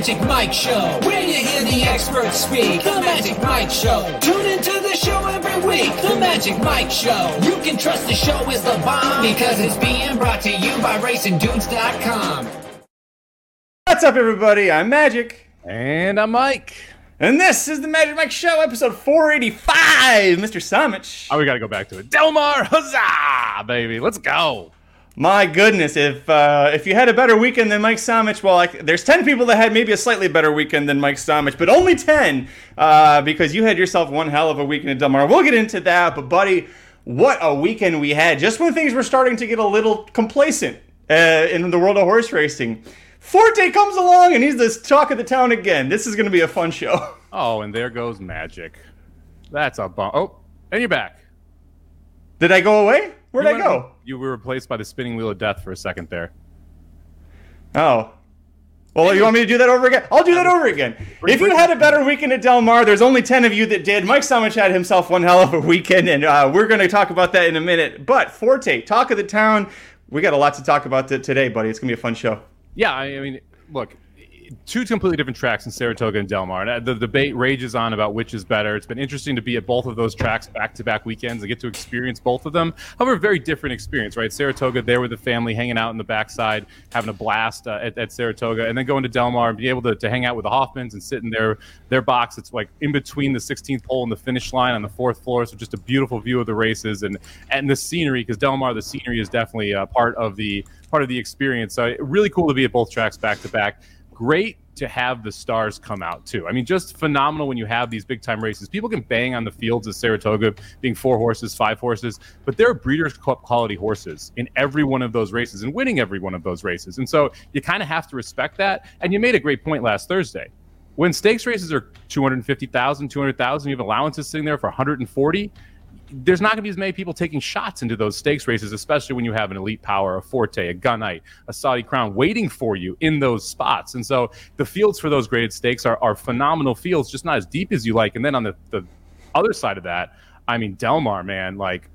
Magic Mike Show, where you hear the experts speak. The Magic Mike Show. Tune into the show every week. The Magic Mike Show. You can trust the show is the bomb because it's being brought to you by RacingDudes.com. What's up, everybody? I'm Magic. And I'm Mike. And this is the Magic Mike Show, episode 485. Mr. Samich. Oh, we got to go back to it. Delmar, huzzah, baby. Let's go. My goodness, if uh, if you had a better weekend than Mike Samich, well, like, there's 10 people that had maybe a slightly better weekend than Mike Samich, but only 10 uh, because you had yourself one hell of a weekend at Del Mar. We'll get into that, but buddy, what a weekend we had. Just when things were starting to get a little complacent uh, in the world of horse racing. Forte comes along and he's the talk of the town again. This is going to be a fun show. Oh, and there goes Magic. That's a bump. Oh, and you're back. Did I go away? Where'd you I go? You were replaced by the spinning wheel of death for a second there. Oh. Well, you want me to do that over again? I'll do that over again. If you had a better weekend at Del Mar, there's only 10 of you that did. Mike Samich had himself one hell of a weekend, and uh, we're going to talk about that in a minute. But Forte, talk of the town. We got a lot to talk about today, buddy. It's going to be a fun show. Yeah, I mean, look, two completely different tracks in Saratoga and Del Mar. And the debate rages on about which is better. It's been interesting to be at both of those tracks back to back weekends and get to experience both of them. However, very different experience, right? Saratoga, there with the family, hanging out in the backside, having a blast uh, at, at, Saratoga, and then going to Del Mar and be able to, to hang out with the Hoffmans and sit in their, their box. It's like in between the 16th hole and the finish line on the fourth floor. So just a beautiful view of the races and, and the scenery, because Del Mar, the scenery is definitely a part of the part of the experience. So really cool to be at both tracks back to back great to have the stars come out too. I mean, just phenomenal when you have these big time races. People can bang on the fields of Saratoga being four horses, five horses, but there are breeders' Cup quality horses in every one of those races and winning every one of those races. And so you kind of have to respect that. And you made a great point last Thursday. When stakes races are 250,000, 200,000, you have allowances sitting there for 140 there's not going to be as many people taking shots into those stakes races, especially when you have an elite power, a Forte, a Gunite, a Saudi Crown waiting for you in those spots. And so the fields for those graded stakes are, are phenomenal fields, just not as deep as you like. And then on the, the other side of that, I mean, Delmar, man, like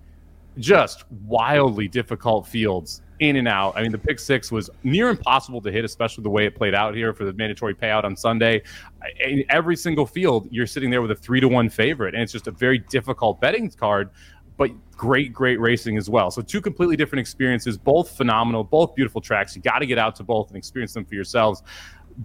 just wildly difficult fields in and out. I mean, the pick six was near impossible to hit, especially the way it played out here for the mandatory payout on Sunday. In every single field, you're sitting there with a three to one favorite, and it's just a very difficult betting card. But great, great racing as well. So two completely different experiences, both phenomenal, both beautiful tracks. You got to get out to both and experience them for yourselves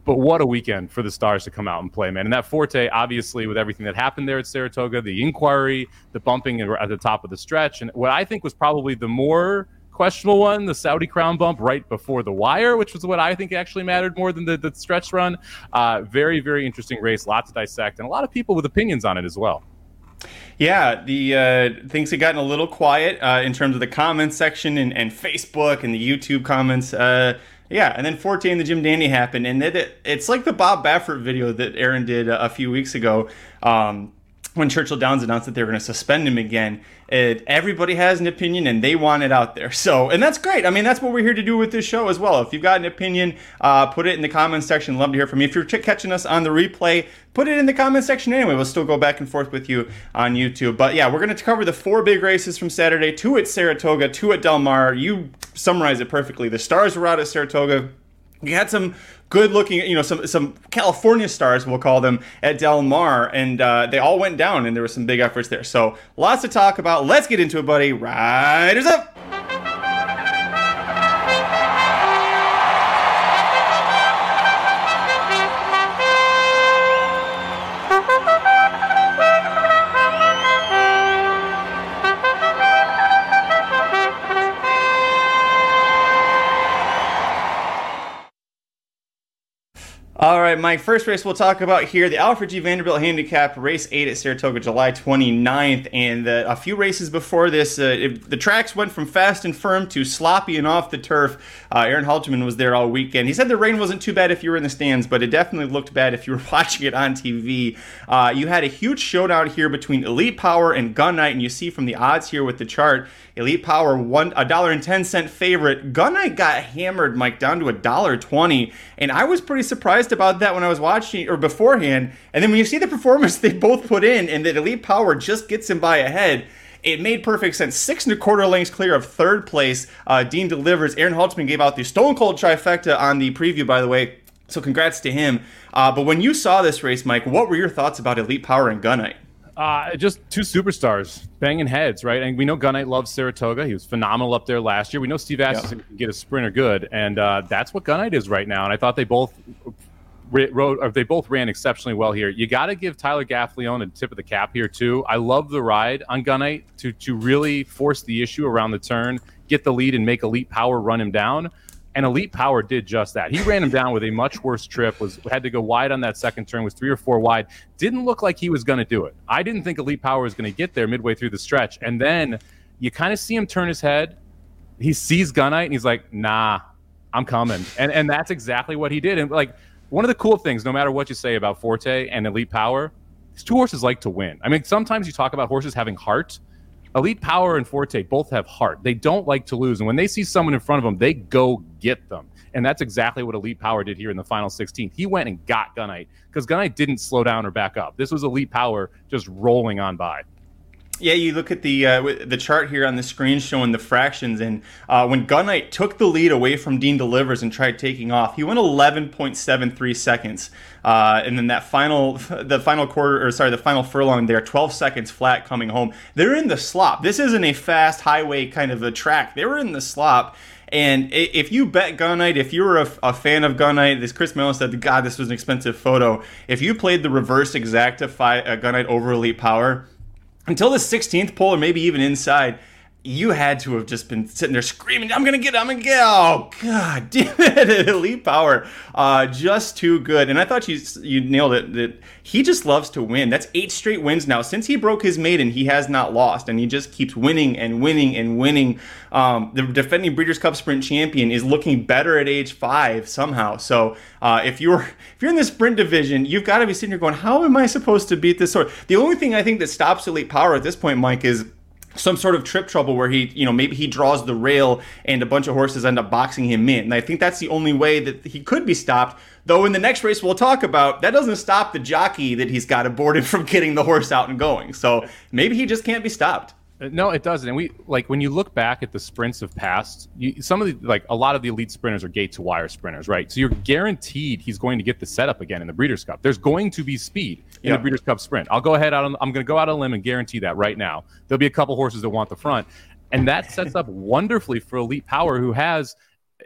but what a weekend for the stars to come out and play, man. And that Forte, obviously, with everything that happened there at Saratoga, the inquiry, the bumping at the top of the stretch, and what I think was probably the more questionable one, the Saudi Crown bump right before the wire, which was what I think actually mattered more than the, the stretch run. Uh, very, very interesting race, lot to dissect, and a lot of people with opinions on it as well. Yeah, the uh, things have gotten a little quiet uh, in terms of the comments section and, and Facebook and the YouTube comments. Uh, yeah, and then 14, the Jim Dandy happened, and it, it, it's like the Bob Baffert video that Aaron did a, a few weeks ago. Um, when Churchill Downs announced that they were going to suspend him again, it, everybody has an opinion and they want it out there. So, and that's great. I mean, that's what we're here to do with this show as well. If you've got an opinion, uh, put it in the comments section. Love to hear from you. If you're catching us on the replay, put it in the comments section anyway. We'll still go back and forth with you on YouTube. But yeah, we're going to cover the four big races from Saturday two at Saratoga, two at Del Mar. You summarized it perfectly. The stars were out at Saratoga. You had some good looking, you know, some some California stars, we'll call them, at Del Mar, and uh, they all went down, and there were some big efforts there. So lots to talk about. Let's get into it, buddy. Riders up. All right, Mike. First race we'll talk about here the Alfred G. Vanderbilt Handicap Race 8 at Saratoga, July 29th. And a few races before this, uh, it, the tracks went from fast and firm to sloppy and off the turf. Uh, Aaron Halterman was there all weekend. He said the rain wasn't too bad if you were in the stands, but it definitely looked bad if you were watching it on TV. Uh, you had a huge showdown here between Elite Power and Gunite, and you see from the odds here with the chart, Elite Power one a dollar and ten cent favorite. Got hammered, Mike, down to a dollar twenty, and I was pretty surprised about that when I was watching or beforehand. And then when you see the performance they both put in, and that Elite Power just gets him by a head. It made perfect sense. Six and a quarter lengths clear of third place. Uh, Dean delivers. Aaron Halterman gave out the Stone Cold trifecta on the preview, by the way So congrats to him. Uh, but when you saw this race, Mike, what were your thoughts about Elite Power and Gunite? Uh, just two superstars banging heads, right? And we know Gunite loves Saratoga. He was phenomenal up there last year. We know Steve Ashe yep. can get a sprinter good, and uh, that's what Gunite is right now. And I thought they both they both ran exceptionally well here. You got to give Tyler Gaffalione a tip of the cap here too. I love the ride on Gunite to to really force the issue around the turn, get the lead, and make Elite Power run him down. And Elite Power did just that. He ran him down with a much worse trip. Was had to go wide on that second turn. Was three or four wide. Didn't look like he was going to do it. I didn't think Elite Power was going to get there midway through the stretch. And then you kind of see him turn his head. He sees Gunite and he's like, "Nah, I'm coming." And and that's exactly what he did. And like one of the cool things, no matter what you say about Forte and Elite Power, these two horses like to win. I mean, sometimes you talk about horses having heart Elite Power and Forte both have heart. They don't like to lose. And when they see someone in front of them, they go get them. And that's exactly what Elite Power did here in the final 16. He went and got Gunite because Gunite didn't slow down or back up. This was Elite Power just rolling on by. Yeah, you look at the uh, the chart here on the screen showing the fractions, and uh, when Gunite took the lead away from Dean Delivers and tried taking off, he went 11.73 seconds, uh, and then that final the final quarter or sorry the final furlong there, 12 seconds flat coming home. They're in the slop. This isn't a fast highway kind of a track. They were in the slop. And if you bet Gunite, if you were a, a fan of Gunite, this Chris Mellon said, God, this was an expensive photo. If you played the reverse exacta fi- uh, Gunite over Elite Power, until the 16th pole or maybe even inside, you had to have just been sitting there screaming, I'm to get it, I'm to get it. Oh, God damn it. Elite Power. Uh, just too good. And I thought you, you nailed it. That he just loves to win. That's eight straight wins now. Since he broke his maiden, he has not lost. And he just keeps winning and winning and winning. Um, the defending Breeders' Cup Sprint champion is looking better at age five somehow. So uh, if you're if you're in the sprint division, you've got to be sitting here going, how am I supposed to beat this horse? The only thing I think that stops Elite Power at this point, Mike, is some sort of trip trouble where he, you know, maybe he draws the rail and a bunch of horses end up boxing him in. And I think that's the only way that he could be stopped. Though in the next race we'll talk about, that doesn't stop the jockey that he's got aborted from getting the horse out and going. So maybe he just can't be stopped. Uh, no, it doesn't. And we like when you look back at the sprints of past, you, some of the like a lot of the elite sprinters are gate to wire sprinters, right? So you're guaranteed he's going to get the setup again in the Breeders' Cup. There's going to be speed in yeah. the Breeders' Cup sprint. I'll go ahead. On, I'm going to go out on a limb and guarantee that right now. There'll be a couple horses that want the front, and that sets up wonderfully for Elite Power, who has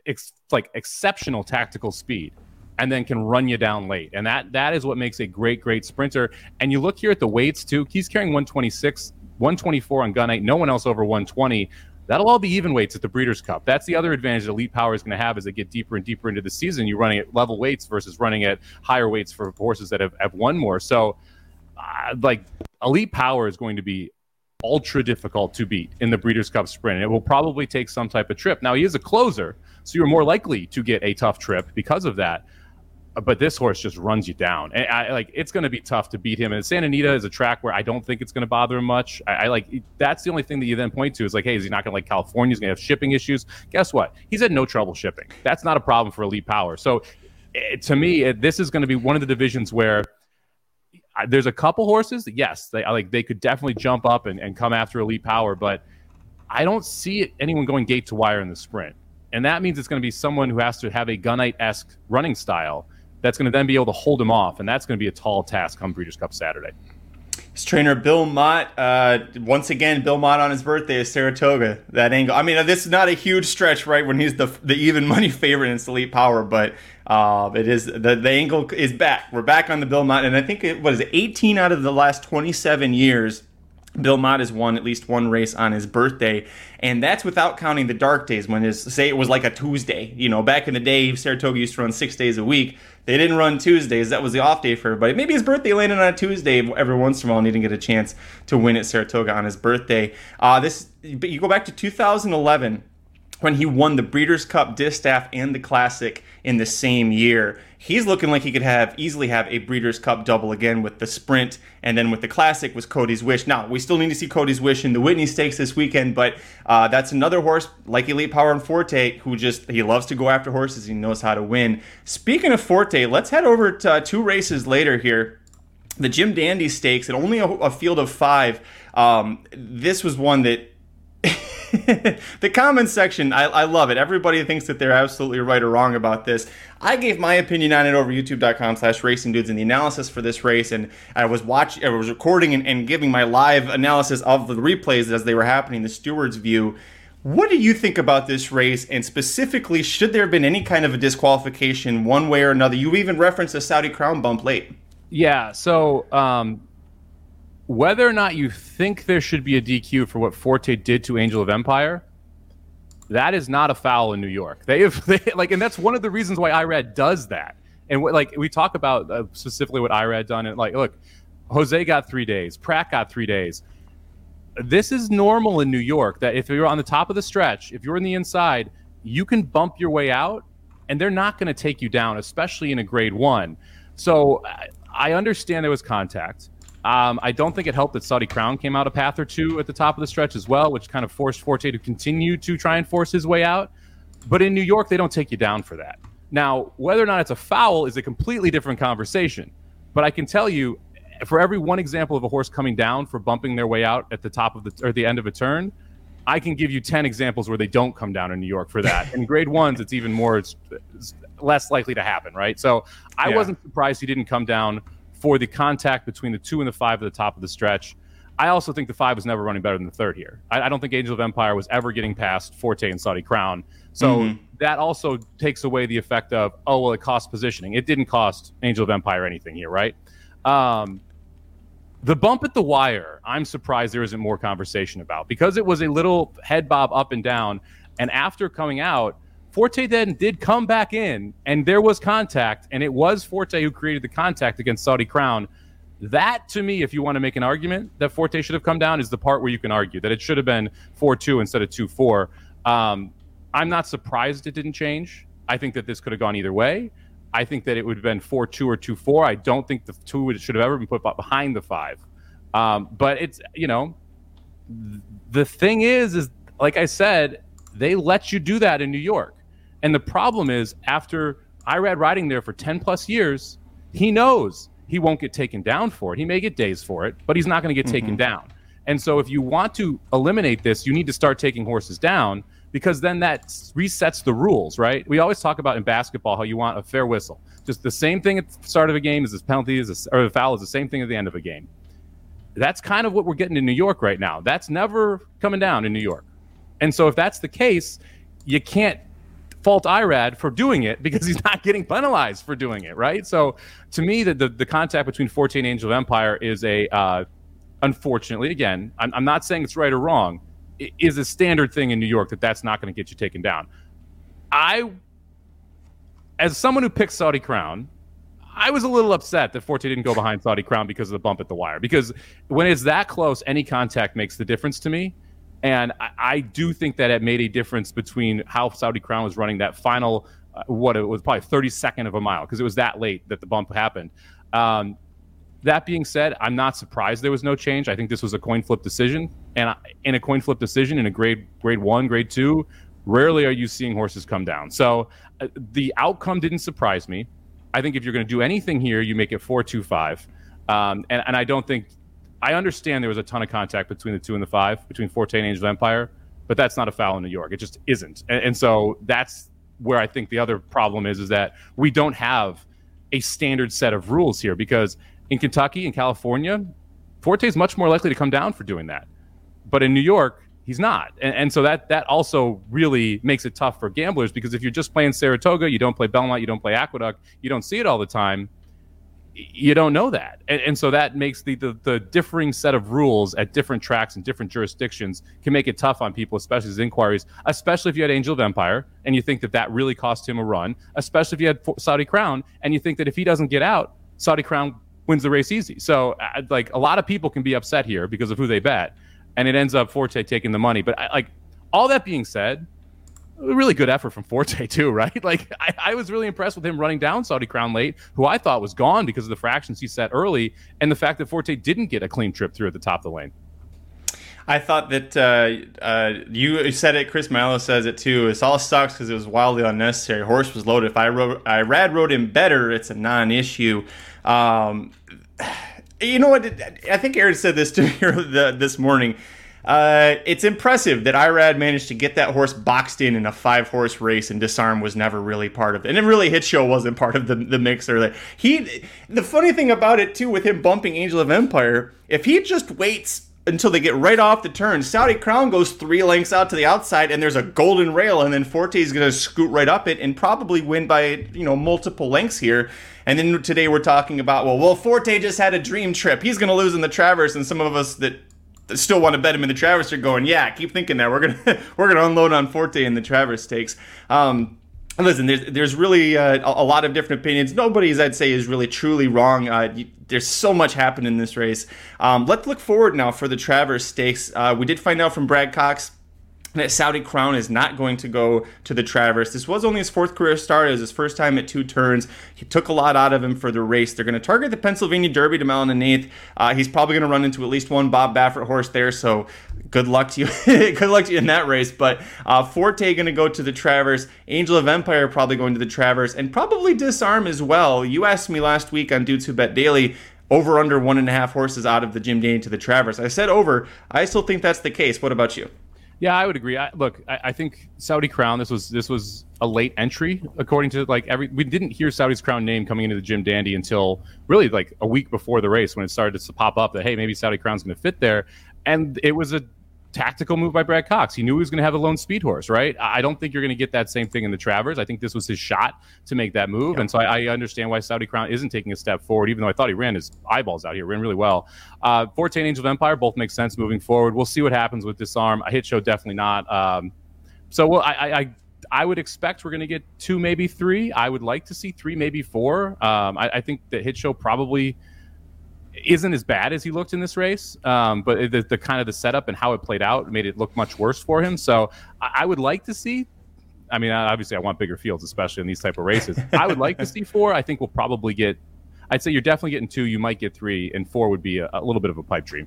ex, like exceptional tactical speed and then can run you down late. And that that is what makes a great, great sprinter. And you look here at the weights too. He's carrying 126 124 on Gunite, no one else over 120. That'll all be even weights at the Breeders' Cup. That's the other advantage that Elite Power is going to have as they get deeper and deeper into the season. You're running at level weights versus running at higher weights for horses that have, have won more. So, uh, like, Elite Power is going to be ultra difficult to beat in the Breeders' Cup sprint. It will probably take some type of trip. Now, he is a closer, so you're more likely to get a tough trip because of that but this horse just runs you down. And I like it's going to be tough to beat him. And Santa Anita is a track where I don't think it's going to bother him much. I, I, like that's the only thing that you then point to is like, hey, is he not going to like California? He's going to have shipping issues. Guess what? He's had no trouble shipping. That's not a problem for Elite Power. So it, to me, it, this is going to be one of the divisions where. There's a couple horses, yes, they like they could definitely jump up and, and come after elite power, but I don't see anyone going gate to wire in the sprint. And that means it's going to be someone who has to have a gunite esque running style that's going to then be able to hold him off, and that's going to be a tall task come Breeders' Cup Saturday. His trainer Bill Mott, uh, once again, Bill Mott on his birthday is Saratoga. That angle. I mean, this is not a huge stretch, right? When he's the the even money favorite in Elite Power, but uh, it is the the angle is back. We're back on the Bill Mott, and I think it was 18 out of the last 27 years Bill Mott has won at least one race on his birthday, and that's without counting the dark days when his say it was like a Tuesday. You know, back in the day, Saratoga used to run six days a week. They didn't run Tuesdays. That was the off day for everybody. Maybe his birthday landed on a Tuesday every once in a while, and he didn't get a chance to win at Saratoga on his birthday. Uh, this, but you go back to 2011 when he won the Breeders' Cup Distaff and the Classic in the same year. He's looking like he could have easily have a Breeders' Cup double again with the Sprint, and then with the Classic was Cody's Wish. Now we still need to see Cody's Wish in the Whitney Stakes this weekend, but uh, that's another horse like Elite Power and Forte who just he loves to go after horses. He knows how to win. Speaking of Forte, let's head over to uh, two races later here. The Jim Dandy Stakes, and only a, a field of five. Um, this was one that the comments section, I, I, love it. Everybody thinks that they're absolutely right or wrong about this. I gave my opinion on it over youtube.com slash racing dudes and the analysis for this race. And I was watching, I was recording and, and giving my live analysis of the replays as they were happening, the steward's view. What do you think about this race? And specifically, should there have been any kind of a disqualification one way or another? You even referenced a Saudi crown bump late. Yeah. So, um, whether or not you think there should be a DQ for what Forte did to Angel of Empire, that is not a foul in New York. They have they, like, and that's one of the reasons why IRAD does that. And what, like we talk about uh, specifically what IRAD done, and like, look, Jose got three days, Prat got three days. This is normal in New York that if you're on the top of the stretch, if you're in the inside, you can bump your way out, and they're not going to take you down, especially in a grade one. So I understand there was contact. Um, I don't think it helped that Saudi Crown came out a path or two at the top of the stretch as well, which kind of forced Forte to continue to try and force his way out. But in New York, they don't take you down for that. Now, whether or not it's a foul is a completely different conversation. But I can tell you, for every one example of a horse coming down for bumping their way out at the top of the or the end of a turn, I can give you 10 examples where they don't come down in New York for that. In grade ones, it's even more, it's, it's less likely to happen, right? So I yeah. wasn't surprised he didn't come down for the contact between the two and the five at the top of the stretch. I also think the five was never running better than the third here. I, I don't think Angel of Empire was ever getting past Forte and Saudi Crown. So mm-hmm. that also takes away the effect of, oh, well, it cost positioning. It didn't cost Angel of Empire anything here, right? Um, the bump at the wire, I'm surprised there isn't more conversation about because it was a little head bob up and down. And after coming out, Forte then did come back in, and there was contact, and it was Forte who created the contact against Saudi Crown. That, to me, if you want to make an argument that Forte should have come down, is the part where you can argue that it should have been 4 2 instead of 2 4. Um, I'm not surprised it didn't change. I think that this could have gone either way. I think that it would have been 4 2 or 2 4. I don't think the 2 should have ever been put behind the 5. Um, but it's, you know, the thing is, is like I said, they let you do that in New York. And the problem is, after Irad riding there for 10 plus years, he knows he won't get taken down for it. He may get days for it, but he's not going to get mm-hmm. taken down. And so, if you want to eliminate this, you need to start taking horses down because then that resets the rules, right? We always talk about in basketball how you want a fair whistle. Just the same thing at the start of a game is this penalty is a, or the foul is the same thing at the end of a game. That's kind of what we're getting in New York right now. That's never coming down in New York. And so, if that's the case, you can't fault Irad for doing it because he's not getting penalized for doing it, right? So to me, the, the, the contact between 14 Angel of Empire is a, uh, unfortunately, again, I'm, I'm, not saying it's right or wrong, it is a standard thing in New York that that's not going to get you taken down. I, as someone who picked Saudi Crown, I was a little upset that Forte didn't go behind Saudi Crown because of the bump at the wire. Because when it's that close, any contact makes the difference to me. And I, I, do think that it made a difference between how Saudi Crown was running that final, uh, what it was probably 32nd of a mile, because it was that late that the bump happened. Um, that being said, I'm not surprised there was no change. I think this was a coin flip decision, and in a coin flip decision in a grade grade one, grade two, rarely are you seeing horses come down. So uh, the outcome didn't surprise me. I think if you're going to do anything here, you make it four two five, um, and and I don't think I understand there was a ton of contact between the two and the five, between Forte and Angel Empire, but that's not a foul in New York. It just isn't. And, and so that's where I think the other problem is, is that we don't have a standard set of rules here because in Kentucky and California, Forte is much more likely to come down for doing that. But in New York, he's not. And, and, so that that also really makes it tough for gamblers because if you're just playing Saratoga, you don't play Belmont, you don't play Aqueduct, you don't see it all the time you don't know that. And, and so that makes the, the, the differing set of rules at different tracks and different jurisdictions can make it tough on people especially as inquiries especially if you had angel of empire and you think that that really cost him a run especially if you had saudi crown and you think that if he doesn't get out saudi crown wins the race easy. So like a lot of people can be upset here because of who they bet and it ends up forte taking the money. But like all that being said really good effort from Forte too, right? Like I, I, was really impressed with him running down Saudi Crown late, who I thought was gone because of the fractions he set early, and the fact that Forte didn't get a clean trip through at the top of the lane. I thought that uh, uh, you said it. Chris Milo says it too. It's all sucks because it was wildly unnecessary. Horse was loaded. If I wrote, Irad rode him better, it's a non-issue. Um, you know what? I think Aaron said this to me this morning. Uh, it's impressive that Irad managed to get that horse boxed in in a five horse race, and Disarm was never really part of it. And it really Hit Show wasn't part of the the mix or that he. The funny thing about it too, with him bumping Angel of Empire, if he just waits until they get right off the turn. Saudi Crown goes three lengths out to the outside, and there's a golden rail, and then Forte is going to scoot right up it and probably win by you know multiple lengths here. And then today we're talking about well, well Forte just had a dream trip. He's going to lose in the Travers, and some of us that still want to bet him in the Travers are going, yeah, keep thinking that we're gonna we're gonna unload on Forte in the Travers stakes. Um, Listen, there's there's really uh, a, lot of different opinions. Nobody's, I'd say, is really truly wrong. Uh, you, there's so much happened in this race. Um, let's look forward now for the Travers Stakes. Uh, we did find out from Brad Cox that Saudi Crown is not going to go to the Travers. This was only his fourth career start. It was his first time at two turns. He took a lot out of him for the race. They're going to target the Pennsylvania Derby to Mellon and eighth. Uh, he's probably going to run into at least one Bob Baffert horse there. So good luck to you. good luck to you in that race. But uh, Forte going to go to the Travers. Angel of Empire probably going to the Travers, and probably Disarm as well. You asked me last week on Dudes Who Bet Daily over under one and a half horses out of the Jim Dandy to the Travers. I said over. I still think that's the case. What about you? Yeah, I would agree. I, look, I, I, think Saudi Crown. This was this was a late entry according to like every. We didn't hear Saudi's Crown name coming into the Jim Dandy until really like a week before the race when it started to pop up that hey maybe Saudi Crown's going to fit there, and it was a tactical move by Brad Cox. He knew he was going to have a lone speed horse, right? I don't think you're going to get that same thing in the Travers. I think this was his shot to make that move. Yeah. And so I, I, understand why Saudi Crown isn't taking a step forward, even though I thought he ran his eyeballs out here, ran really well. Uh, Forte and Angel of Empire both make sense moving forward. We'll see what happens with Disarm. A hit show, definitely not. Um, so well, I, I, I would expect we're going to get two, maybe three. I would like to see three, maybe four. Um, I, I think the hit show probably – isn't as bad as he looked in this race, um, but the, the, kind of the setup and how it played out made it look much worse for him. So I, I, would like to see. I mean, obviously, I want bigger fields, especially in these type of races. I would like to see four. I think we'll probably get. I'd say you're definitely getting two. You might get three, and four would be a, a little bit of a pipe dream.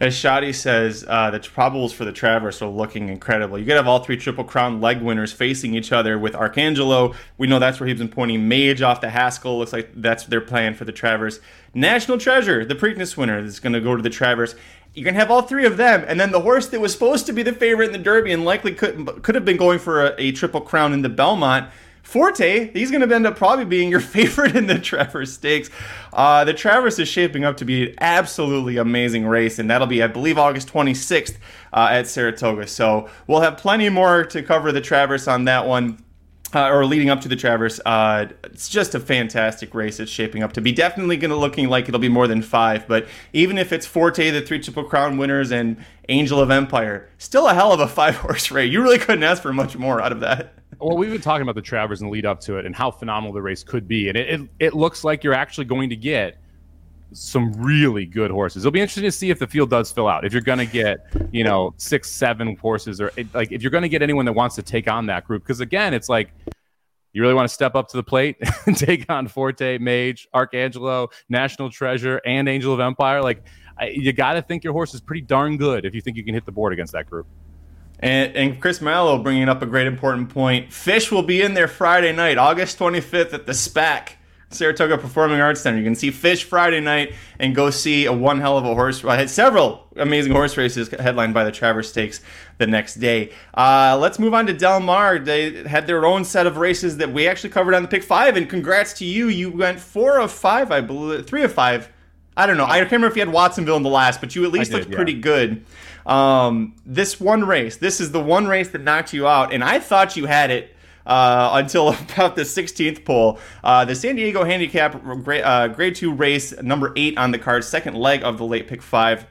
As Shadi says, uh, the probables for the Travers are looking incredible. You could have all three Triple Crown leg winners facing each other with Arcangelo. We know that's where he's been pointing. Mage off the Haskell. Looks like that's their plan for the Travers. National Treasure, the Preakness winner, is going to go to the Travers. You're going to have all three of them, and then the horse that was supposed to be the favorite in the Derby and likely could could have been going for a, a Triple Crown in the Belmont Forte, he's going to end up probably being your favorite in the Travers Stakes. Uh, the Travers is shaping up to be an absolutely amazing race, and that'll be, I believe, August 26th uh, at Saratoga. So we'll have plenty more to cover the Travers on that one. Uh, or leading up to the Travers, uh, it's just a fantastic race. It's shaping up to be definitely going to looking like it'll be more than five. But even if it's Forte, the three Triple Crown winners, and Angel of Empire, still a hell of a five horse race. You really couldn't ask for much more out of that well, we've been talking about the Travers and lead up to it and how phenomenal the race could be, and it, it, it looks like you're actually going to get some really good horses. It'll be interesting to see if the field does fill out. If you're going to get, you know, six, seven horses, or like if you're going to get anyone that wants to take on that group, because again, it's like you really want to step up to the plate and take on Forte, Mage, Arcangelo, National Treasure, and Angel of Empire. Like you got to think your horse is pretty darn good if you think you can hit the board against that group. And, and Chris Mallow bringing up a great important point. Phish will be in there Friday night, August 25th at the SPAC, Saratoga Performing Arts Center. You can see Phish Friday night and go see a one hell of a horse. I had several amazing horse races headlined by the Travers Stakes the next day. Uh, let's move on to Del Mar. They had their own set of races that we actually covered on the pick five. And congrats to you. You went four of five, I believe, three of five. I don't know. I can't remember if you had Watsonville in the last, but you at least did, looked yeah. pretty good. Um, this one race, this is the one race that knocked you out, and I thought you had it uh, until about the 16th pole. Uh, the San Diego Handicap grade, uh, grade 2 race, number 8 on the card, second leg of the late pick 5.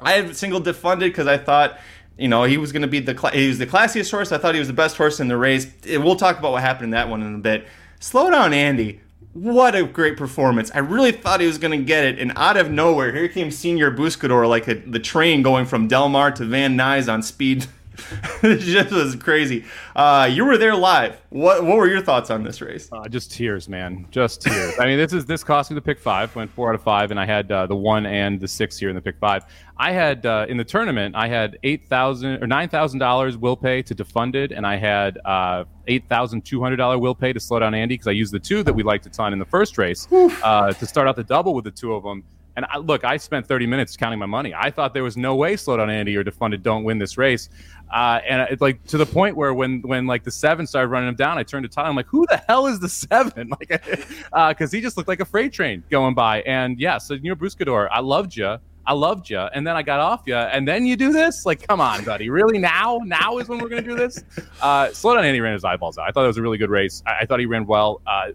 I had single defunded because I thought you know, he was going to be the cl- he was the classiest horse. I thought he was the best horse in the race. We'll talk about what happened in that one in a bit. Slow down, Andy what a great performance. I really thought he was going to get it, and out of nowhere, here came Senor Buscador like a, the train going from Del Mar to Van Nuys on speed. it just was crazy. Uh, you were there live. What what were your thoughts on this race? Uh, just tears, man. Just tears. I mean, this is this cost me the pick five. Went four out of five, and I had uh, the one and the six here in the pick five. I had uh, in the tournament, I had eight thousand or nine thousand dollars will pay to defunded, and I had uh, eight thousand two hundred dollar will pay to slow down Andy because I used the two that we liked a ton in the first race uh, to start out the double with the two of them And I, look, I spent 30 minutes counting my money. I thought there was no way Slow Down Andy or Defunded don't win this race. Uh, and it's like to the point where when when like the seven started running him down, I turned to Tyler. I'm like, who the hell is the seven? Like, because uh, he just looked like a freight train going by. And yeah, so Senor Buscador, I loved you. I loved you, and then I got off you, and then you do this? Like, come on, buddy, really? Now, now is when we're gonna do this? Uh, slow down, Andy ran his eyeballs out. I thought it was a really good race. I, I thought he ran well. Uh,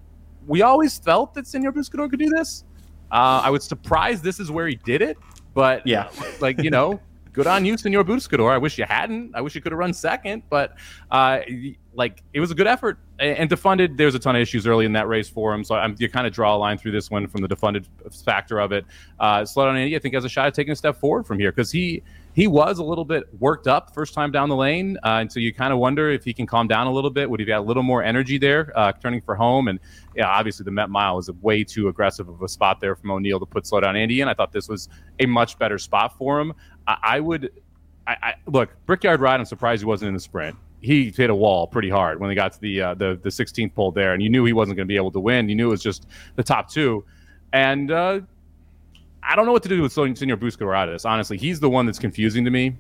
we always felt that Senor Buscador could do this. Uh, I was surprised this is where he did it, but yeah, like you know, good on you, Senor Buscador. I wish you hadn't. I wish you could have run second, but uh, like it was a good effort. And defunded, there's a ton of issues early in that race for him. So I'm, you kind of draw a line through this one from the defunded factor of it. Uh, Slow down Andy, I think, has a shot at taking a step forward from here because he he was a little bit worked up first time down the lane, uh, and so you kind of wonder if he can calm down a little bit. Would he got a little more energy there, uh, turning for home? And yeah, obviously the Met Mile is way too aggressive of a spot there from O'Neill to put slow down Andy in. I thought this was a much better spot for him. I, I would, I, I, look Brickyard Ride. I'm surprised he wasn't in the sprint. He hit a wall pretty hard when they got to the uh, the the 16th pole there, and you knew he wasn't going to be able to win. You knew it was just the top two, and uh, I don't know what to do with Senor this. Honestly, he's the one that's confusing to me.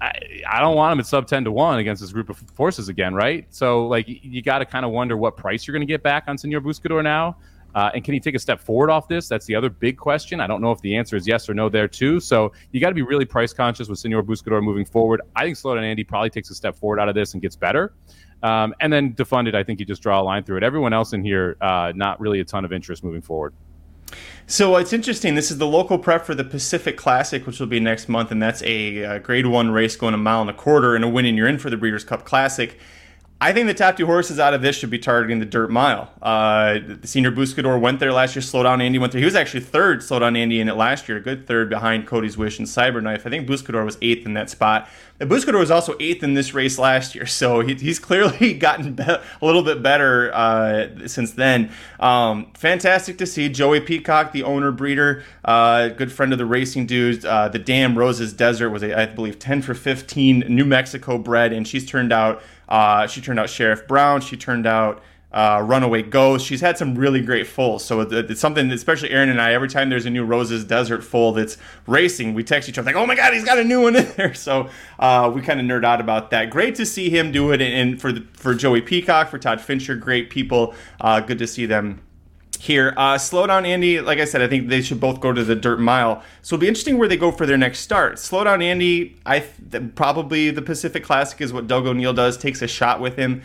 I, I don't want him at sub 10 to 1 against this group of forces again, right? So, like, you got to kind of wonder what price you're going to get back on Senor Buscador now. Uh, and can he take a step forward off this? That's the other big question. I don't know if the answer is yes or no there, too. So, you got to be really price conscious with Senor Buscador moving forward. I think Slowdown Andy probably takes a step forward out of this and gets better. Um, and then defunded, I think you just draw a line through it. Everyone else in here, uh, not really a ton of interest moving forward. So it's interesting. This is the local prep for the Pacific Classic, which will be next month, and that's a, a Grade One race going a mile and a quarter, and a win, and you're in for the Breeders' Cup Classic. I think the top two horses out of this should be targeting the dirt mile. Uh, the Senor Buscador went there last year. Slow down Andy went there. He was actually third. Slow down Andy in it last year. A good third behind Cody's Wish and Cyberknife. I think Buscador was eighth in that spot. And Buscador was also eighth in this race last year, so he, he's clearly gotten be- a little bit better uh, since then. Um, fantastic to see Joey Peacock, the owner breeder, uh, good friend of the racing dudes. Uh, the Dam Roses Desert was, a, I believe, 10 for 15 New Mexico bred, and she's turned out uh, she turned out Sheriff Brown. She turned out uh, Runaway Ghost. She's had some really great foals. So it's something, especially Aaron and I, every time there's a new Roses Desert foal that's racing, we text each other like, oh my God, he's got a new one in there. So uh, we kind of nerd out about that. Great to see him do it. And for, the, for Joey Peacock, for Todd Fincher, great people. Uh, good to see them here. Uh, slow down, Andy. Like I said, I think they should both go to the dirt mile. So it'll be interesting where they go for their next start. Slow down, Andy. I th- probably the Pacific Classic is what Doug O'Neill does. Takes a shot with him.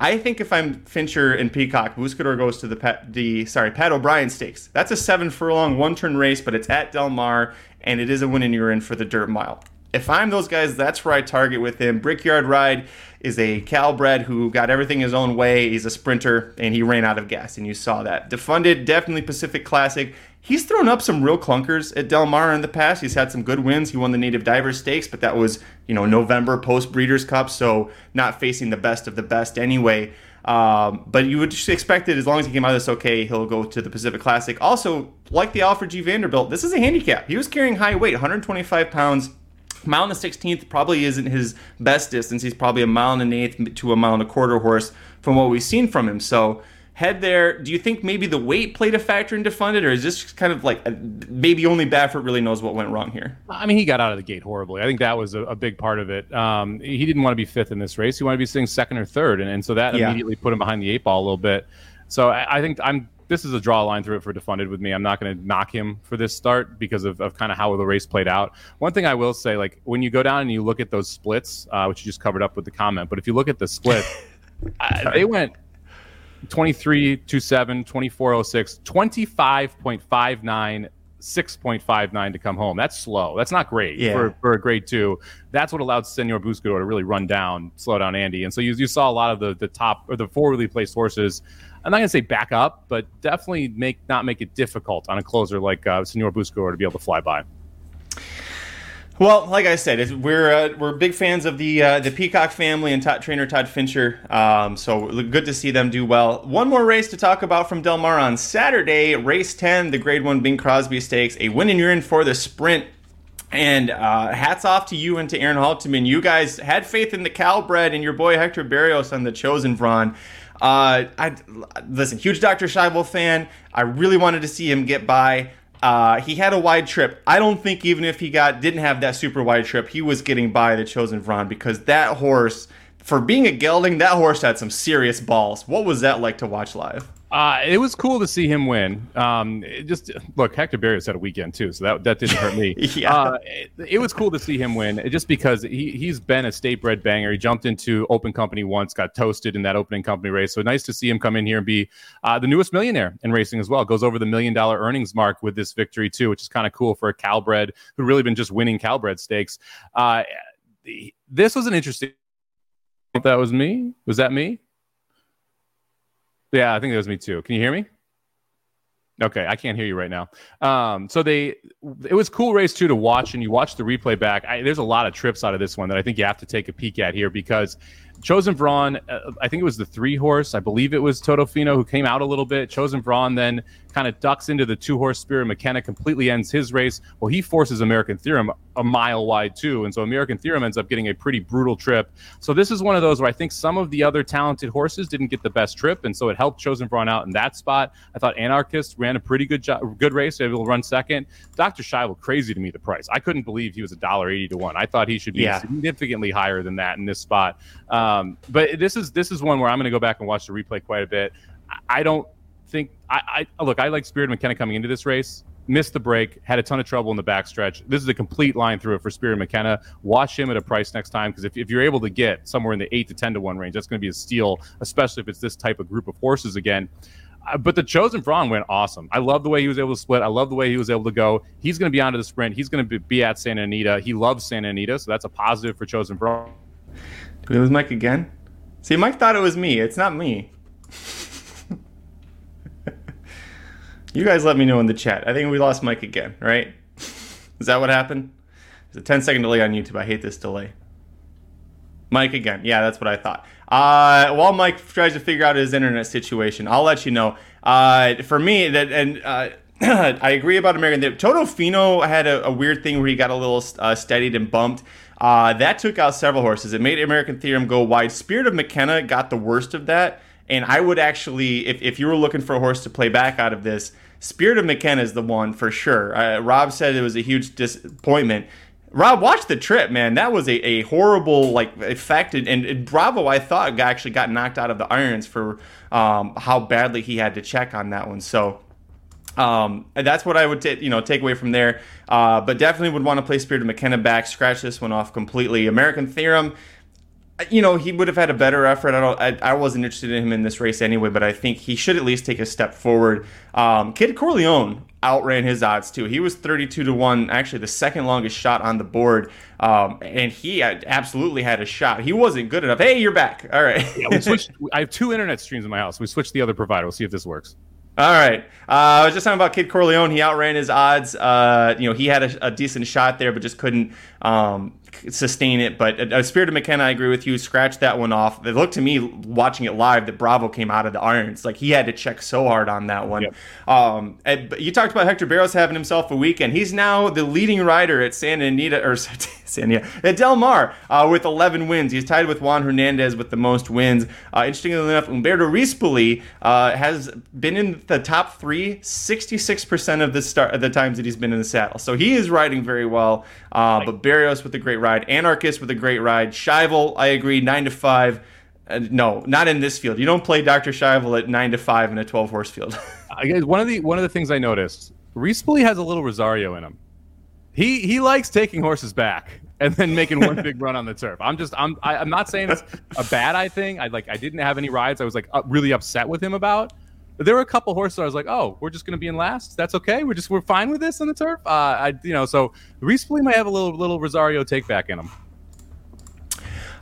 I think if I'm Fincher and Peacock, Buscador goes to the Pat, the sorry Pat O'Brien Stakes. That's a seven furlong, one turn race, but it's at Del Mar, and it is a win and you're in for the dirt mile. If I'm those guys, that's where I target with him. Brickyard Ride is a Calbred who got everything his own way. He's a sprinter and he ran out of gas, and you saw that. Defunded, definitely Pacific Classic. He's thrown up some real clunkers at Del Mar in the past. He's had some good wins. He won the Native Diver Stakes, but that was, you know, November post Breeders' Cup, so not facing the best of the best anyway. Um, but you would just expect that as long as he came out of this okay, he'll go to the Pacific Classic. Also, like the Alfred G. Vanderbilt, this is a handicap. He was carrying high weight, 125 pounds Mile and the 16th probably isn't his best distance. He's probably a mile and an eighth to a mile and a quarter horse from what we've seen from him. So head there. Do you think maybe the weight played a factor into funded, or is this kind of like maybe only Baffert really knows what went wrong here? I mean, he got out of the gate horribly. I think that was a, a big part of it. Um, he didn't want to be fifth in this race. He wanted to be sitting second or third, and, and so that yeah. immediately put him behind the eight ball a little bit. So I, I think I'm this is a draw line through it for defunded with me. I'm not going to knock him for this start because of, of kind of how the race played out. One thing I will say, like when you go down and you look at those splits, uh, which you just covered up with the comment, but if you look at the split, uh, they went 23 27, 24 06, 25.59. 6.59 to come home. That's slow. That's not great yeah. for, for a grade two. That's what allowed Senor Buscador to really run down, slow down Andy. And so you, you saw a lot of the, the top or the forwardly placed horses I'm not going to say back up, but definitely make not make it difficult on a closer like uh, Senor Buscador to be able to fly by. Well, like I said, we're uh, we're big fans of the uh, the Peacock family and Todd, trainer Todd Fincher. Um, so good to see them do well. One more race to talk about from Del Mar on Saturday, race ten, the Grade One Bing Crosby Stakes. A win and you're in for the sprint. And uh, hats off to you and to Aaron Halterman. You guys had faith in the Calbred and your boy Hector Berrios on the Chosen Vron. Uh, I listen, huge Dr. Schivel fan. I really wanted to see him get by. Uh, he had a wide trip. I don't think even if he got didn't have that super wide trip, he was getting by the chosen Vron because that horse, for being a gelding, that horse had some serious balls. What was that like to watch live? Uh, it was cool to see him win. Um, just look, Hector Berrios had a weekend too, so that that didn't hurt me. yeah, uh, it, it, was cool to see him win, just because he he's been a state bred banger. He jumped into open company once, got toasted in that opening company race. So nice to see him come in here and be uh, the newest millionaire in racing as well. Goes over the million dollar earnings mark with this victory too, which is kind of cool for a Calbred who really been just winning Calbred stakes. Uh, this was an interesting. That was me. Was that me? Yeah, I think that was me too. Can you hear me? Okay, I can't hear you right now. Um, so they, it was cool race too to watch, and you watch the replay back. I, there's a lot of trips out of this one that I think you have to take a peek at here because Chosen Vron, uh, I think it was the three horse. I believe it was Totofino who came out a little bit. Chosen Vron then kind of ducks into the two horse Spirit McKenna, completely ends his race. Well, he forces American Theorem a mile wide too, and so American Theorem ends up getting a pretty brutal trip. So this is one of those where I think some of the other talented horses didn't get the best trip, and so it helped Chosen Vron out in that spot. I thought Anarchist ran a pretty good job, good race, able to run second. Dr. Schivel, crazy to me the price. I couldn't believe he was a dollar eighty to one. I thought he should be yeah. significantly higher than that in this spot. Um, but this is this is one where I'm going to go back and watch the replay quite a bit. I don't think I, I look. I like Spirit McKenna coming into this race. Missed the break, had a ton of trouble in the backstretch. This is a complete line through it for Spirit McKenna. Watch him at a price next time because if, if you're able to get somewhere in the eight to ten to one range, that's going to be a steal, especially if it's this type of group of horses again. Uh, but the chosen Vron went awesome. I love the way he was able to split. I love the way he was able to go. He's going to be onto the sprint. He's going to be, at Santa Anita. He loves Santa Anita, so that's a positive for chosen Vron. Do we lose Mike again? See, Mike thought it was me. It's not me. You guys let me know in the chat. I think we lost Mike again, right? Is that what happened? It's a 10 second delay on YouTube. I hate this delay. Mike again. Yeah, that's what I thought. Uh, while Mike tries to figure out his internet situation, I'll let you know. Uh, for me, that and uh, I agree about American. Theorem. Toto Fino had a, a, weird thing where he got a little uh, steadied and bumped. Uh, that took out several horses. It made American Theorem go wide. Spirit of McKenna got the worst of that. And I would actually, if, if you were looking for a horse to play back out of this, Spirit of McKenna is the one for sure. Uh, Rob said it was a huge disappointment. Rob, watch the trip, man. That was a, a horrible like effect, and, and, Bravo, I thought actually got knocked out of the irons for um, how badly he had to check on that one. So um, that's what I would t- you know take away from there. Uh, but definitely would want to play Spirit of McKenna back, scratch this one off completely. American Theorem you know, he would have had a better effort. I don't. I, I, wasn't interested in him in this race anyway, but I think he should at least take a step forward. Um, Kid Corleone outran his odds too. He was 32 to one, actually the second longest shot on the board, um, and he absolutely had a shot. He wasn't good enough. Hey, you're back. All right. yeah, we switched. I have two internet streams in my house. We switched the other provider. We'll see if this works. All right. Uh, I was just talking about Kid Corleone. He outran his odds. Uh, you know, he had a, a, decent shot there, but just couldn't um, sustain it. But a, uh, Spirit of McKenna, I agree with you. Scratch that one off. It looked to me, watching it live, that Bravo came out of the irons. Like he had to check so hard on that one. Yep. Um, and, you talked about Hector Berrios having himself a weekend. He's now the leading rider at Santa Anita or Santa at Del Mar uh, with 11 wins. He's tied with Juan Hernandez with the most wins. Uh, interestingly enough, Umberto Rispoli uh, has been in the top three 66% of the start of the times that he's been in the saddle. So he is riding very well. Uh, but Berrios with a great ride, Anarchist with a great ride, Schivel, I agree, nine to five. Uh, no, not in this field. You don't play Dr. Schivel at nine to five in a 12 horse field. I guess one of the one of the things I noticed, Rispoli has a little Rosario in him. He he likes taking horses back and then making one big run on the turf. I'm just I'm I, am i am not saying it's a bad eye thing. I like I didn't have any rides I was like really upset with him about. But there were a couple horses I was like, oh, we're just going to be in last. That's okay. We're just we're fine with this on the turf. Uh, I you know so recently might have a little little Rosario take back in him.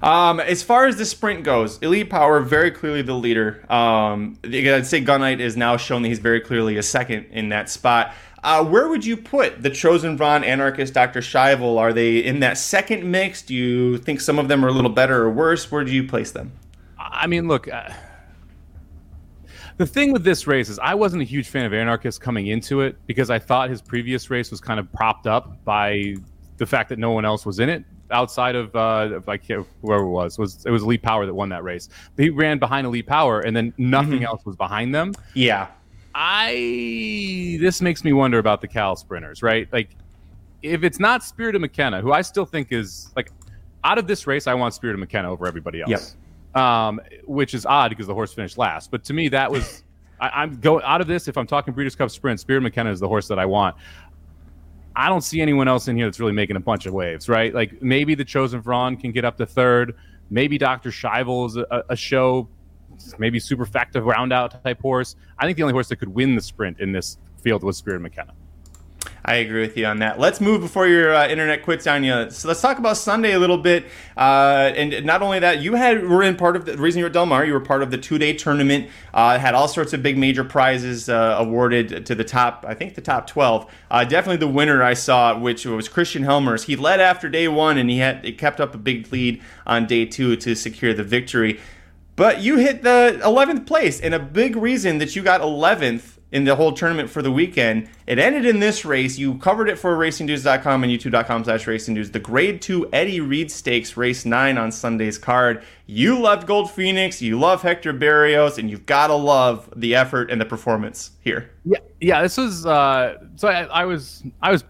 Um, as far as the sprint goes, Elite Power very clearly the leader. Um, I'd say Gunite is now shown that he's very clearly a second in that spot. Uh, where would you put the Chosen Vron, Anarchist, Dr. Schivel? Are they in that second mix? Do you think some of them are a little better or worse? Where do you place them? I mean, look. Uh the thing with this race is I wasn't a huge fan of Anarchist coming into it because I thought his previous race was kind of propped up by the fact that no one else was in it outside of uh, like whoever it was. It was it was Elite Power that won that race. But he ran behind Elite Power, and then nothing mm-hmm. else was behind them. Yeah. I this makes me wonder about the Cal sprinters, right? Like, if it's not Spirit of McKenna, who I still think is like out of this race, I want Spirit of McKenna over everybody else. Yep. Um, which is odd because the horse finished last. But to me, that was I, am going out of this. If I'm talking Breeders' Cup Sprint, Spirit McKenna is the horse that I want. I don't see anyone else in here that's really making a bunch of waves, right? Like maybe the Chosen Vron can get up to third. Maybe Dr. Schivel is a, a show maybe superfecta round out type horse. I think the only horse that could win the sprint in this field was Spirit McKenna. I agree with you on that. Let's move before your uh, internet quits on you. So let's talk about Sunday a little bit. Uh, and not only that, you had were in part of the, the reason you were at Del Mar. You were part of the two day tournament. Uh, had all sorts of big major prizes uh, awarded to the top. I think the top twelve. Uh, definitely the winner I saw, which was Christian Helmers. He led after day one, and he had he kept up a big lead on day two to secure the victory. But you hit the 11th place, and a big reason that you got 11th in the whole tournament for the weekend. It ended in this race. You covered it for racingdudes.com and youtube.com slash racingdudes. The grade two Eddie Read Stakes, race nine on Sunday's card. You loved Gold Phoenix, you love Hector Berrios, and you've got to love the effort and the performance here. Yeah, yeah. This was uh, so I, I was I was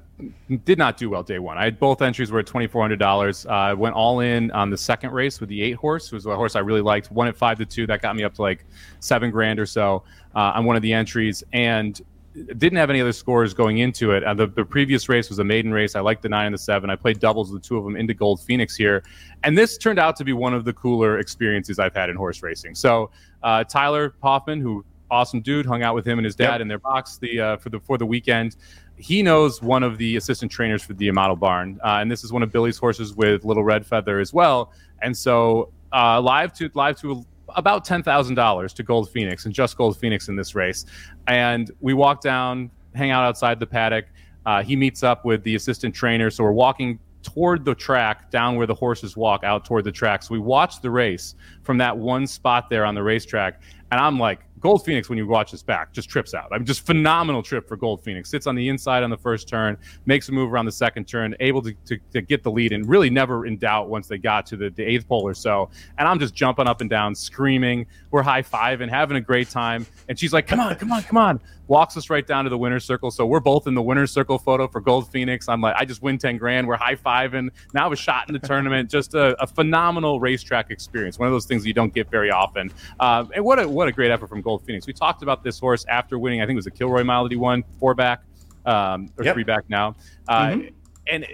did not do well day one. I had both entries were at twenty four hundred dollars. I uh, went all in on the second race with the eight horse. It was a horse I really liked. One at five to two. That got me up to like seven grand or so uh, on one of the entries, and didn't have any other scores going into it. Uh, the, the previous race was a maiden race. I liked the nine and the seven. I played doubles with the two of them into Gold Phoenix here, and this turned out to be one of the cooler experiences I've had in horse racing. So uh, Tyler Hoffman, who awesome dude, hung out with him and his dad yep. in their box the uh, for the for the weekend he knows one of the assistant trainers for the Amato Barn, uh, and this is one of Billy's horses with Little Red Feather as well. And so, uh, live to live to about ten thousand dollars to Gold Phoenix and just Gold Phoenix in this race. And we walk down, hang out outside the paddock. Uh, he meets up with the assistant trainer, so we're walking toward the track, down where the horses walk, out toward the track. So we watch the race from that one spot there on the racetrack, and I'm like, Gold Phoenix, when you watch this back, just trips out. I mean, just phenomenal trip for Gold Phoenix. Sits on the inside on the first turn, makes a move around the second turn, able to, to, to get the lead, and really never in doubt once they got to the, the eighth pole or so. And I'm just jumping up and down, screaming. We're high five and having a great time. And she's like, come on, come on, come on. Walks us right down to the winner's circle. So we're both in the winner's circle photo for Gold Phoenix. I'm like, I just win 10 grand. We're high fiving. Now a shot in the tournament. Just a, a, phenomenal racetrack experience. One of those things you don't get very often. Uh, and what a, what a great effort from Gold Phoenix. We talked about this horse after winning. I think it was a Kilroy Mile that he won, four back um, or yep. three back now. Uh, mm-hmm. And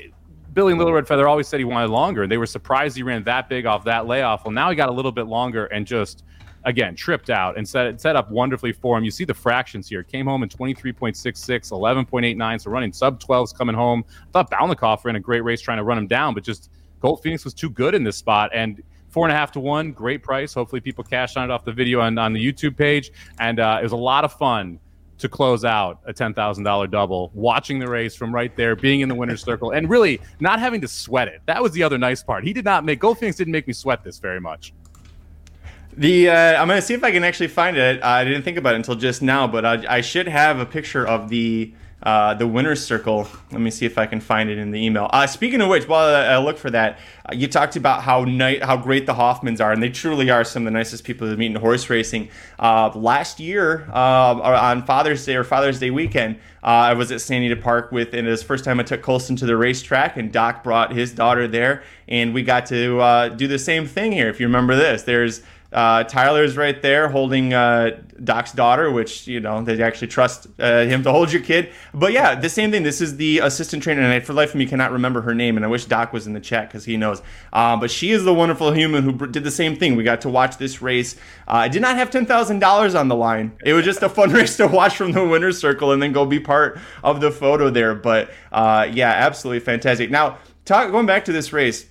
Billy Little Red Feather always said he wanted longer. And they were surprised he ran that big off that layoff. Well, now he got a little bit longer and just again tripped out and set set up wonderfully for him. You see the fractions here. Came home in 23.66, 11.89, so running sub 12s coming home. I thought Balnikhov ran a great race trying to run him down, but just Gold Phoenix was too good in this spot and four and a half to one, great price. Hopefully, people cash on it off the video on, on the YouTube page. And uh, it was a lot of fun to close out a $10,000 double, watching the race from right there, being in the winner's circle, and really not having to sweat it. That was the other nice part. He did not make, Gold Phoenix didn't make me sweat this very much. The uh, I'm gonna see if I can actually find it. I didn't think about it until just now, but I, I should have a picture of the uh, the winner's circle. Let me see if I can find it in the email. Uh, speaking of which, while I, look for that, uh, you talked about how ni- how great the Hoffmans are, and they truly are some of the nicest people to meet in horse racing. Uh, last year, uh, on Father's Day or Father's Day weekend, I was at Santa Anita Park with, and it was the first time I took Colson to the racetrack, and Doc brought his daughter there, and we got to do the same thing here. If you remember this, there's uh, Tyler's right there holding uh, Doc's daughter, which you know they actually trust uh, him to hold your kid. But yeah, the same thing. This is the assistant trainer, and I, for life of me cannot remember her name. And I wish Doc was in the chat because he knows. Uh, but she is the wonderful human who did the same thing. We got to watch this race. Uh, I did not have ten thousand dollars on the line. It was just a fun race to watch from the winner's circle and then go be part of the photo there. But uh, yeah, absolutely fantastic. Now, talk, going back to this race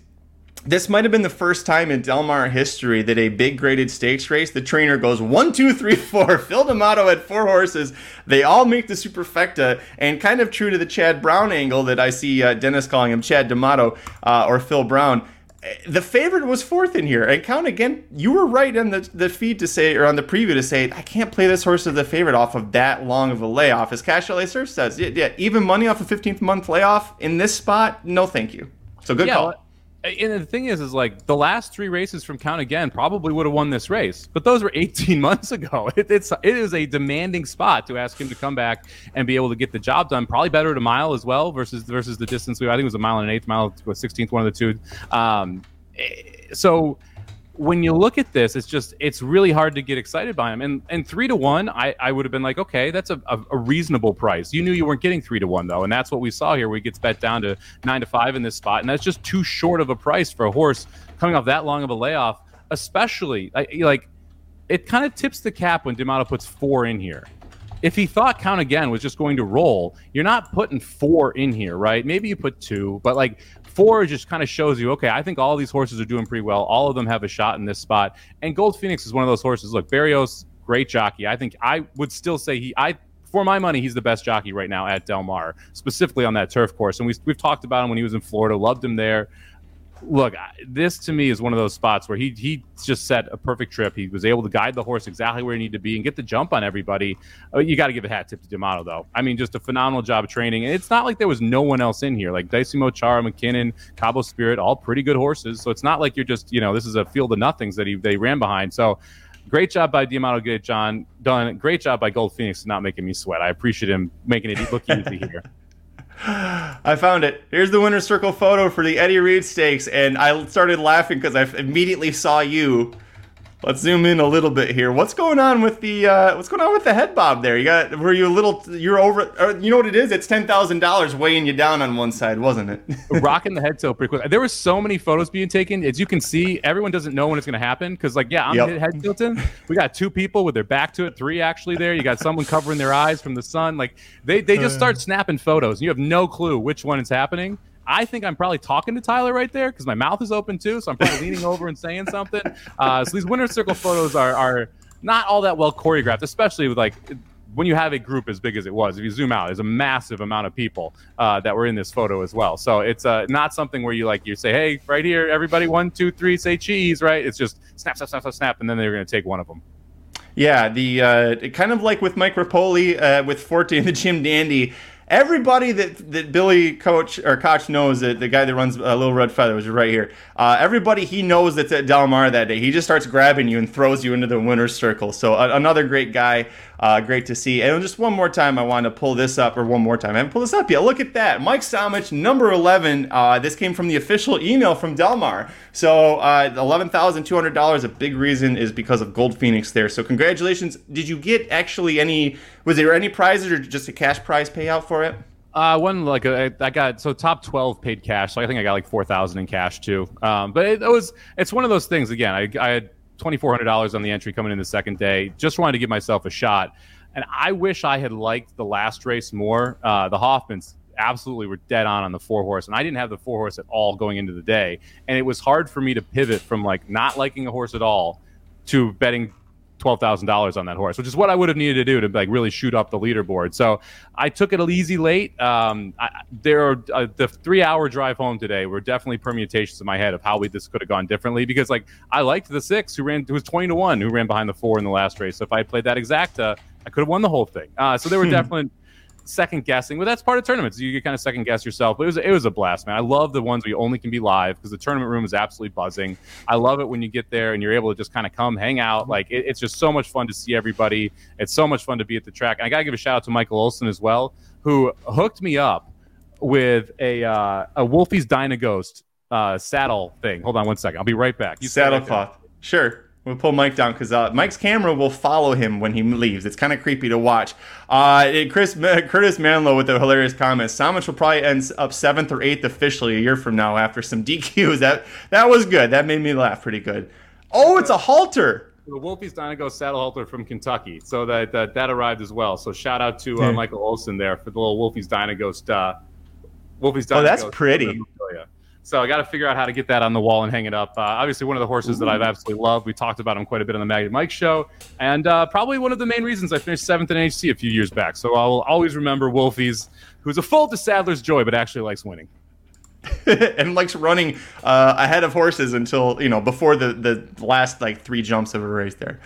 this might have been the first time in Del Mar history that a big graded stakes race, the trainer goes one, two, three, four. Phil D'Amato had four horses. They all make the superfecta, and kind of true to the Chad Brown angle that I see uh, Dennis calling him Chad D'Amato uh, or Phil Brown. Eh, the favorite was fourth in here, and count again. You were right on the, the feed to say, or on the preview to say, I can't play this horse as the favorite off of that long of a layoff. As Cash LA Surf says, yeah, yeah, even money off a 15th month layoff in this spot, no thank you. So good yeah, call. Well, and the thing is, is like the last three races from Count Again probably would have won this race, but those were 18 months ago. It, it's it is a demanding spot to ask him to come back and be able to get the job done. Probably better at a mile as well versus versus the distance. We I think it was a mile and an eighth, mile 16th, one of the two. Um, so when you look at this, it's just it's really hard to get excited by him. And and three to one, I, I would have been like, okay, that's a, a, a, reasonable price. You knew you weren't getting three to one though, and that's what we saw here. We gets bet down to nine to five in this spot, and that's just too short of a price for a horse coming off that long of a layoff. Especially like it kind of tips the cap when D'Amato puts four in here. If he thought count again was just going to roll, you're not putting four in here, right? Maybe you put two, but like four just kind of shows you, okay, I think all these horses are doing pretty well. All of them have a shot in this spot. And Gold Phoenix is one of those horses. Look, Berrios, great jockey. I think I would still say he, I, for my money, he's the best jockey right now at Del Mar, specifically on that turf course. And we, we've talked about him when he was in Florida, loved him there look, this to me is one of those spots where he he just set a perfect trip. He was able to guide the horse exactly where he needed to be and get the jump on everybody. Uh, you got to give a hat tip to D'Amato, though. I mean, just a phenomenal job of training. And it's not like there was no one else in here, like Decimo Chara, McKinnon, Cabo Spirit, all pretty good horses. So it's not like you're just, you know, this is a field of nothings that he they ran behind. So great job by D'Amato, good John done. Great job by Gold Phoenix not making me sweat. I appreciate him making it look easy here. I found it. Here's the winner's circle photo for the Eddie Read Stakes, and I started laughing because I immediately saw you Let's zoom in a little bit here. What's going on with the uh, what's going on with the head bob there? You got were you a little you're over or, you know what it is? It's ten thousand dollars weighing you down on one side, wasn't it? Rocking the head tilt pretty quick. There were so many photos being taken. As you can see, everyone doesn't know when it's going to happen because like yeah, I'm yep. head tilting. We got two people with their back to it, three actually there. You got someone covering their eyes from the sun. Like they they just start snapping photos, and you have no clue which one is happening. I think I'm probably talking to Tyler right there because my mouth is open too. So I'm probably leaning over and saying something. Uh, so these winner circle photos are, are not all that well choreographed, especially with like when you have a group as big as it was. If you zoom out, there's a massive amount of people uh, that were in this photo as well. So it's uh, not something where you like you say, hey, right here, everybody, one, two, three, say cheese, right? It's just snap, snap, snap, snap, snap, and then they're going to take one of them. Yeah, the uh, kind of like with Mike Repole uh, with Forte and the Jim Dandy everybody that that Billy Coach or Koch knows that the guy that runs a uh, Little Red Feather was right here. Uh, everybody he knows that's at Del Mar that day, he just starts grabbing you and throws you into the winner's circle. So uh, another great guy, uh, great to see. And just one more time, I want to pull this up, or one more time, I haven't pulled this up yet. Look at that, Mike Somich, number eleven. Uh, this came from the official email from Del Mar. So uh, eleven thousand two hundred dollars. A big reason is because of Gold Phoenix there. So congratulations. Did you get actually any? Was there any prizes or just a cash prize payout for it? Uh, one like a, I got so top twelve paid cash, so I think I got like four thousand in cash too. Um, but it, it, was it's one of those things. Again, I, I had twenty four hundred dollars on the entry coming in the second day. Just wanted to give myself a shot, and I wish I had liked the last race more. Uh, the Hoffmans absolutely were dead on on the four horse, and I didn't have the four horse at all going into the day, and it was hard for me to pivot from like not liking a horse at all to betting twelve thousand dollars on that horse, which is what I would have needed to do to like really shoot up the leaderboard. So I took it a easy late. Um, I, there are uh, the three hour drive home today were definitely permutations in my head of how we this could have gone differently because like I liked the six who ran who was twenty to one who ran behind the four in the last race. So if I had played that exacta, I could have won the whole thing. Uh, so there were hmm. definitely second guessing, but that's part of tournaments. You, can kind of second guess yourself. But it was it was a blast, man. I love the ones where you only can be live because the tournament room is absolutely buzzing. I love it when you get there and you're able to just kind of come hang out. Like it, it's just so much fun to see everybody. It's so much fun to be at the track. And I gotta give a shout out to Michael Olson as well, who hooked me up with a uh, a Wolfie's Dynaghost uh, saddle thing. Hold on one second. I'll be right back. You saddle cloth. Sure. We'll pull Mike down because uh, Mike's camera will follow him when he leaves. It's kind of creepy to watch. Uh, Chris Curtis Manlow with a hilarious comment. Somich will probably end up seventh or eighth officially a year from now after some DQs. That that was good. That made me laugh pretty good. Oh, it's a halter. The Wolfie's Dynago saddle halter from Kentucky. So that, that that arrived as well. So shout out to uh, Michael Olson there for the little Wolfie's Dynaghost. Uh, Wolfie's Dynaghost. Oh, that's pretty. So I got to figure out how to get that on the wall and hang it up. Uh, obviously, one of the horses Ooh. that I've absolutely loved. We talked about him quite a bit on the Magic Mike show, and uh, probably one of the main reasons I finished seventh in HC a few years back. So I'll always remember Wolfie's, who's a full to Sadler's joy, but actually likes winning. and likes running uh, ahead of horses until you know before the the last like three jumps of a race there.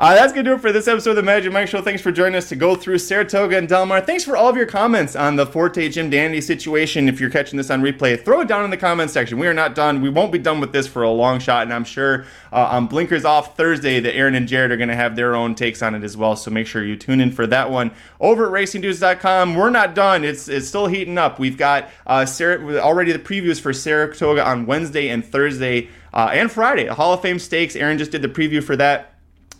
Uh, that's going to do it for this episode of the Magic Mike Show. Thanks for joining us to go through Saratoga and Del Mar. Thanks for all of your comments on the Forte Jim Dandy situation. If you're catching this on replay, throw it down in the comments section. We are not done. We won't be done with this for a long shot, and I'm sure uh, on Blinkers Off Thursday that Aaron and Jared are going to have their own takes on it as well. So make sure you tune in for that one. Over at RacingDudes.com, we're not done. It's it's still heating up. We've got uh, Sarah, already the previews for Saratoga on Wednesday and Thursday uh, and Friday. The Hall of Fame Stakes. Aaron just did the preview for that.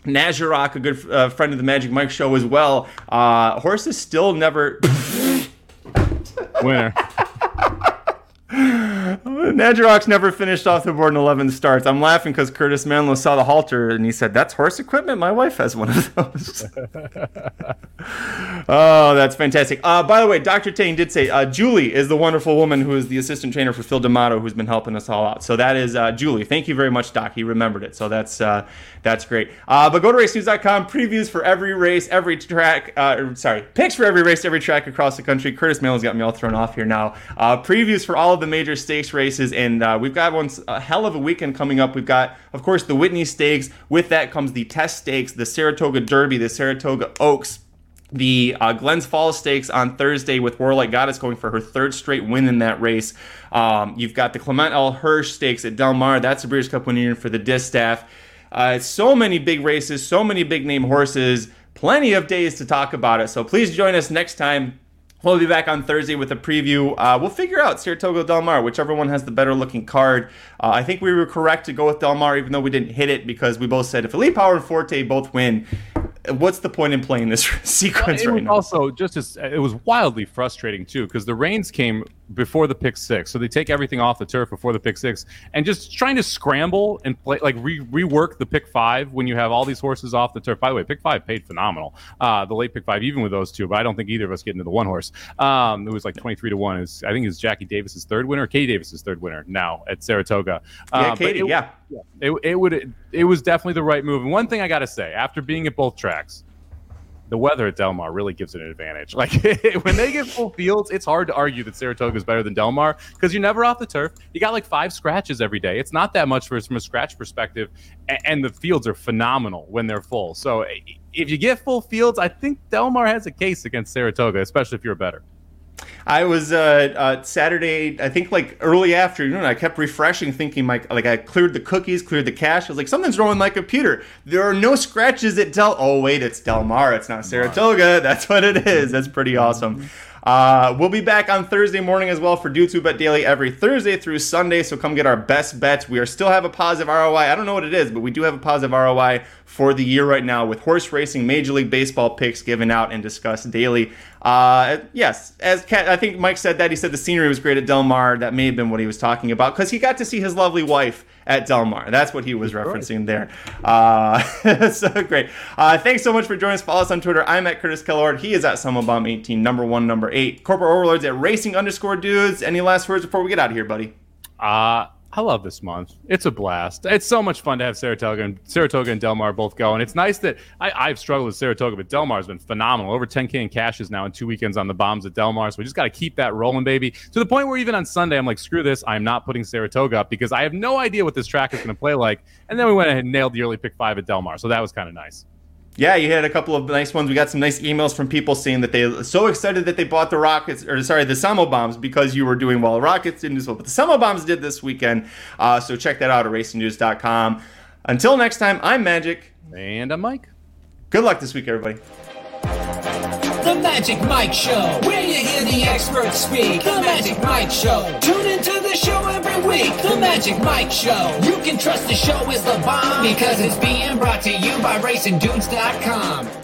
Nazarok, a good uh, friend of the Magic Mike show as well. Uh, horses still never. Winner. Nadjarok's never finished off the board in 11 starts. I'm laughing because Curtis Manlow saw the halter and he said, That's horse equipment? My wife has one of those. oh, that's fantastic. Uh, by the way, Dr. Tane did say uh, Julie is the wonderful woman who is the assistant trainer for Phil D'Amato who's been helping us all out. So that is uh, Julie. Thank you very much, Doc. He remembered it. So that's uh, that's great. Uh, but go to racenews.com. Previews for every race, every track. Uh, sorry, picks for every race, every track across the country. Curtis Manlow's got me all thrown off here now. previews for all of the major stakes races. And we've got one a hell of a weekend coming up. We've got, of course, the Whitney Stakes. With that comes the Test Stakes, the Saratoga Derby, the Saratoga Oaks. The uh, Glens Falls Stakes on Thursday with Warlike Goddess going for her third straight win in that race. Um, you've got the Clement L. Hirsch Stakes at Del Mar. That's a Breeders' Cup winner for the Distaff. Uh, so many big races, so many big name horses, plenty of days to talk about it. So please join us next time We'll be back on Thursday with a preview. Uh, we'll figure out Saratoga Del Mar, whichever one has the better looking card. Uh, I think we were correct to go with Del Mar, even though we didn't hit it because we both said if Elite Power and Forte both win, what's the point in playing this sequence well, right now? Also, just as it was wildly frustrating too, because the rains came before the pick six, so they take everything off the turf before the pick six, and just trying to scramble and play like re- rework the pick five when you have all these horses off the turf. By the way, pick five paid phenomenal. Uh, the late pick five, even with those two, but I don't think either of us get into the one horse. Um, it was like twenty three to one. Is I think it's Jackie Davis's third winner, Katie Davis's third winner now at Saratoga. Uh, yeah, Katie, it, yeah. It, it would it, it was definitely the right move. And one thing I got to say, after being at both tracks the weather at Del Mar really gives it an advantage. Like when they get full fields, it's hard to argue that Saratoga is better than Del Mar because you're never off the turf. You got like five scratches every day. It's not that much for from a scratch perspective, and, the fields are phenomenal when they're full. So if you get full fields, I think Del Mar has a case against Saratoga, especially if you're better. I was uh, uh, Saturday, I think like early afternoon. I kept refreshing, thinking like like I cleared the cookies, cleared the cache. I was like, something's wrong with my computer. There are no scratches at Del. Oh wait, it's Del Mar. It's not Saratoga. That's what it is. That's pretty awesome. Uh, we'll be back on Thursday morning as well for Do Bet Daily every Thursday through Sunday. So come get our best bets. We are still have a positive ROI. I don't know what it is, but we do have a positive ROI for the year right now with horse racing, Major League Baseball picks given out and discussed daily. Uh, yes, as Kat, I think Mike said that he said the scenery was great at Del Mar. That may have been what he was talking about because he got to see his lovely wife at Del Mar. That's what he was referencing there. Uh, so great. Uh, thanks so much for joining us. Follow us on Twitter. I'm at Curtis Kellard. He is at SummerBomb18, number one, number eight. Corporate Overlords at Racing underscore dudes. Any last words before we get out of here, buddy? Uh, I love this month. It's a blast. It's so much fun to have Saratoga and Saratoga and Del Mar both go. And it's nice that I, have struggled with Saratoga, but Del Mar's been phenomenal. Over 10K in cashes now in two weekends on the bombs at Del Mar. So we just got to keep that rolling, baby. To the point where even on Sunday, I'm like, screw this. I'm not putting Saratoga up because I have no idea what this track is going to play like. And then we went ahead and nailed the early pick five at Delmar. So that was kind of nice yeah, you had a couple of nice ones. We got some nice emails from people saying that they so excited that they bought the rockets, or sorry, the Samo bombs because you were doing well. Rockets didn't as well, but the Samo bombs did this weekend. Uh, so check that out at racingnews.com. Until next time, I'm Magic. And I'm Mike. Good luck this week, everybody. The Magic Mike Show, where you hear the experts speak. The Magic Mike Show. Tune into the show every week. The Magic Mike Show. You can trust the show is the bomb because it's being brought to you by RacingDudes.com.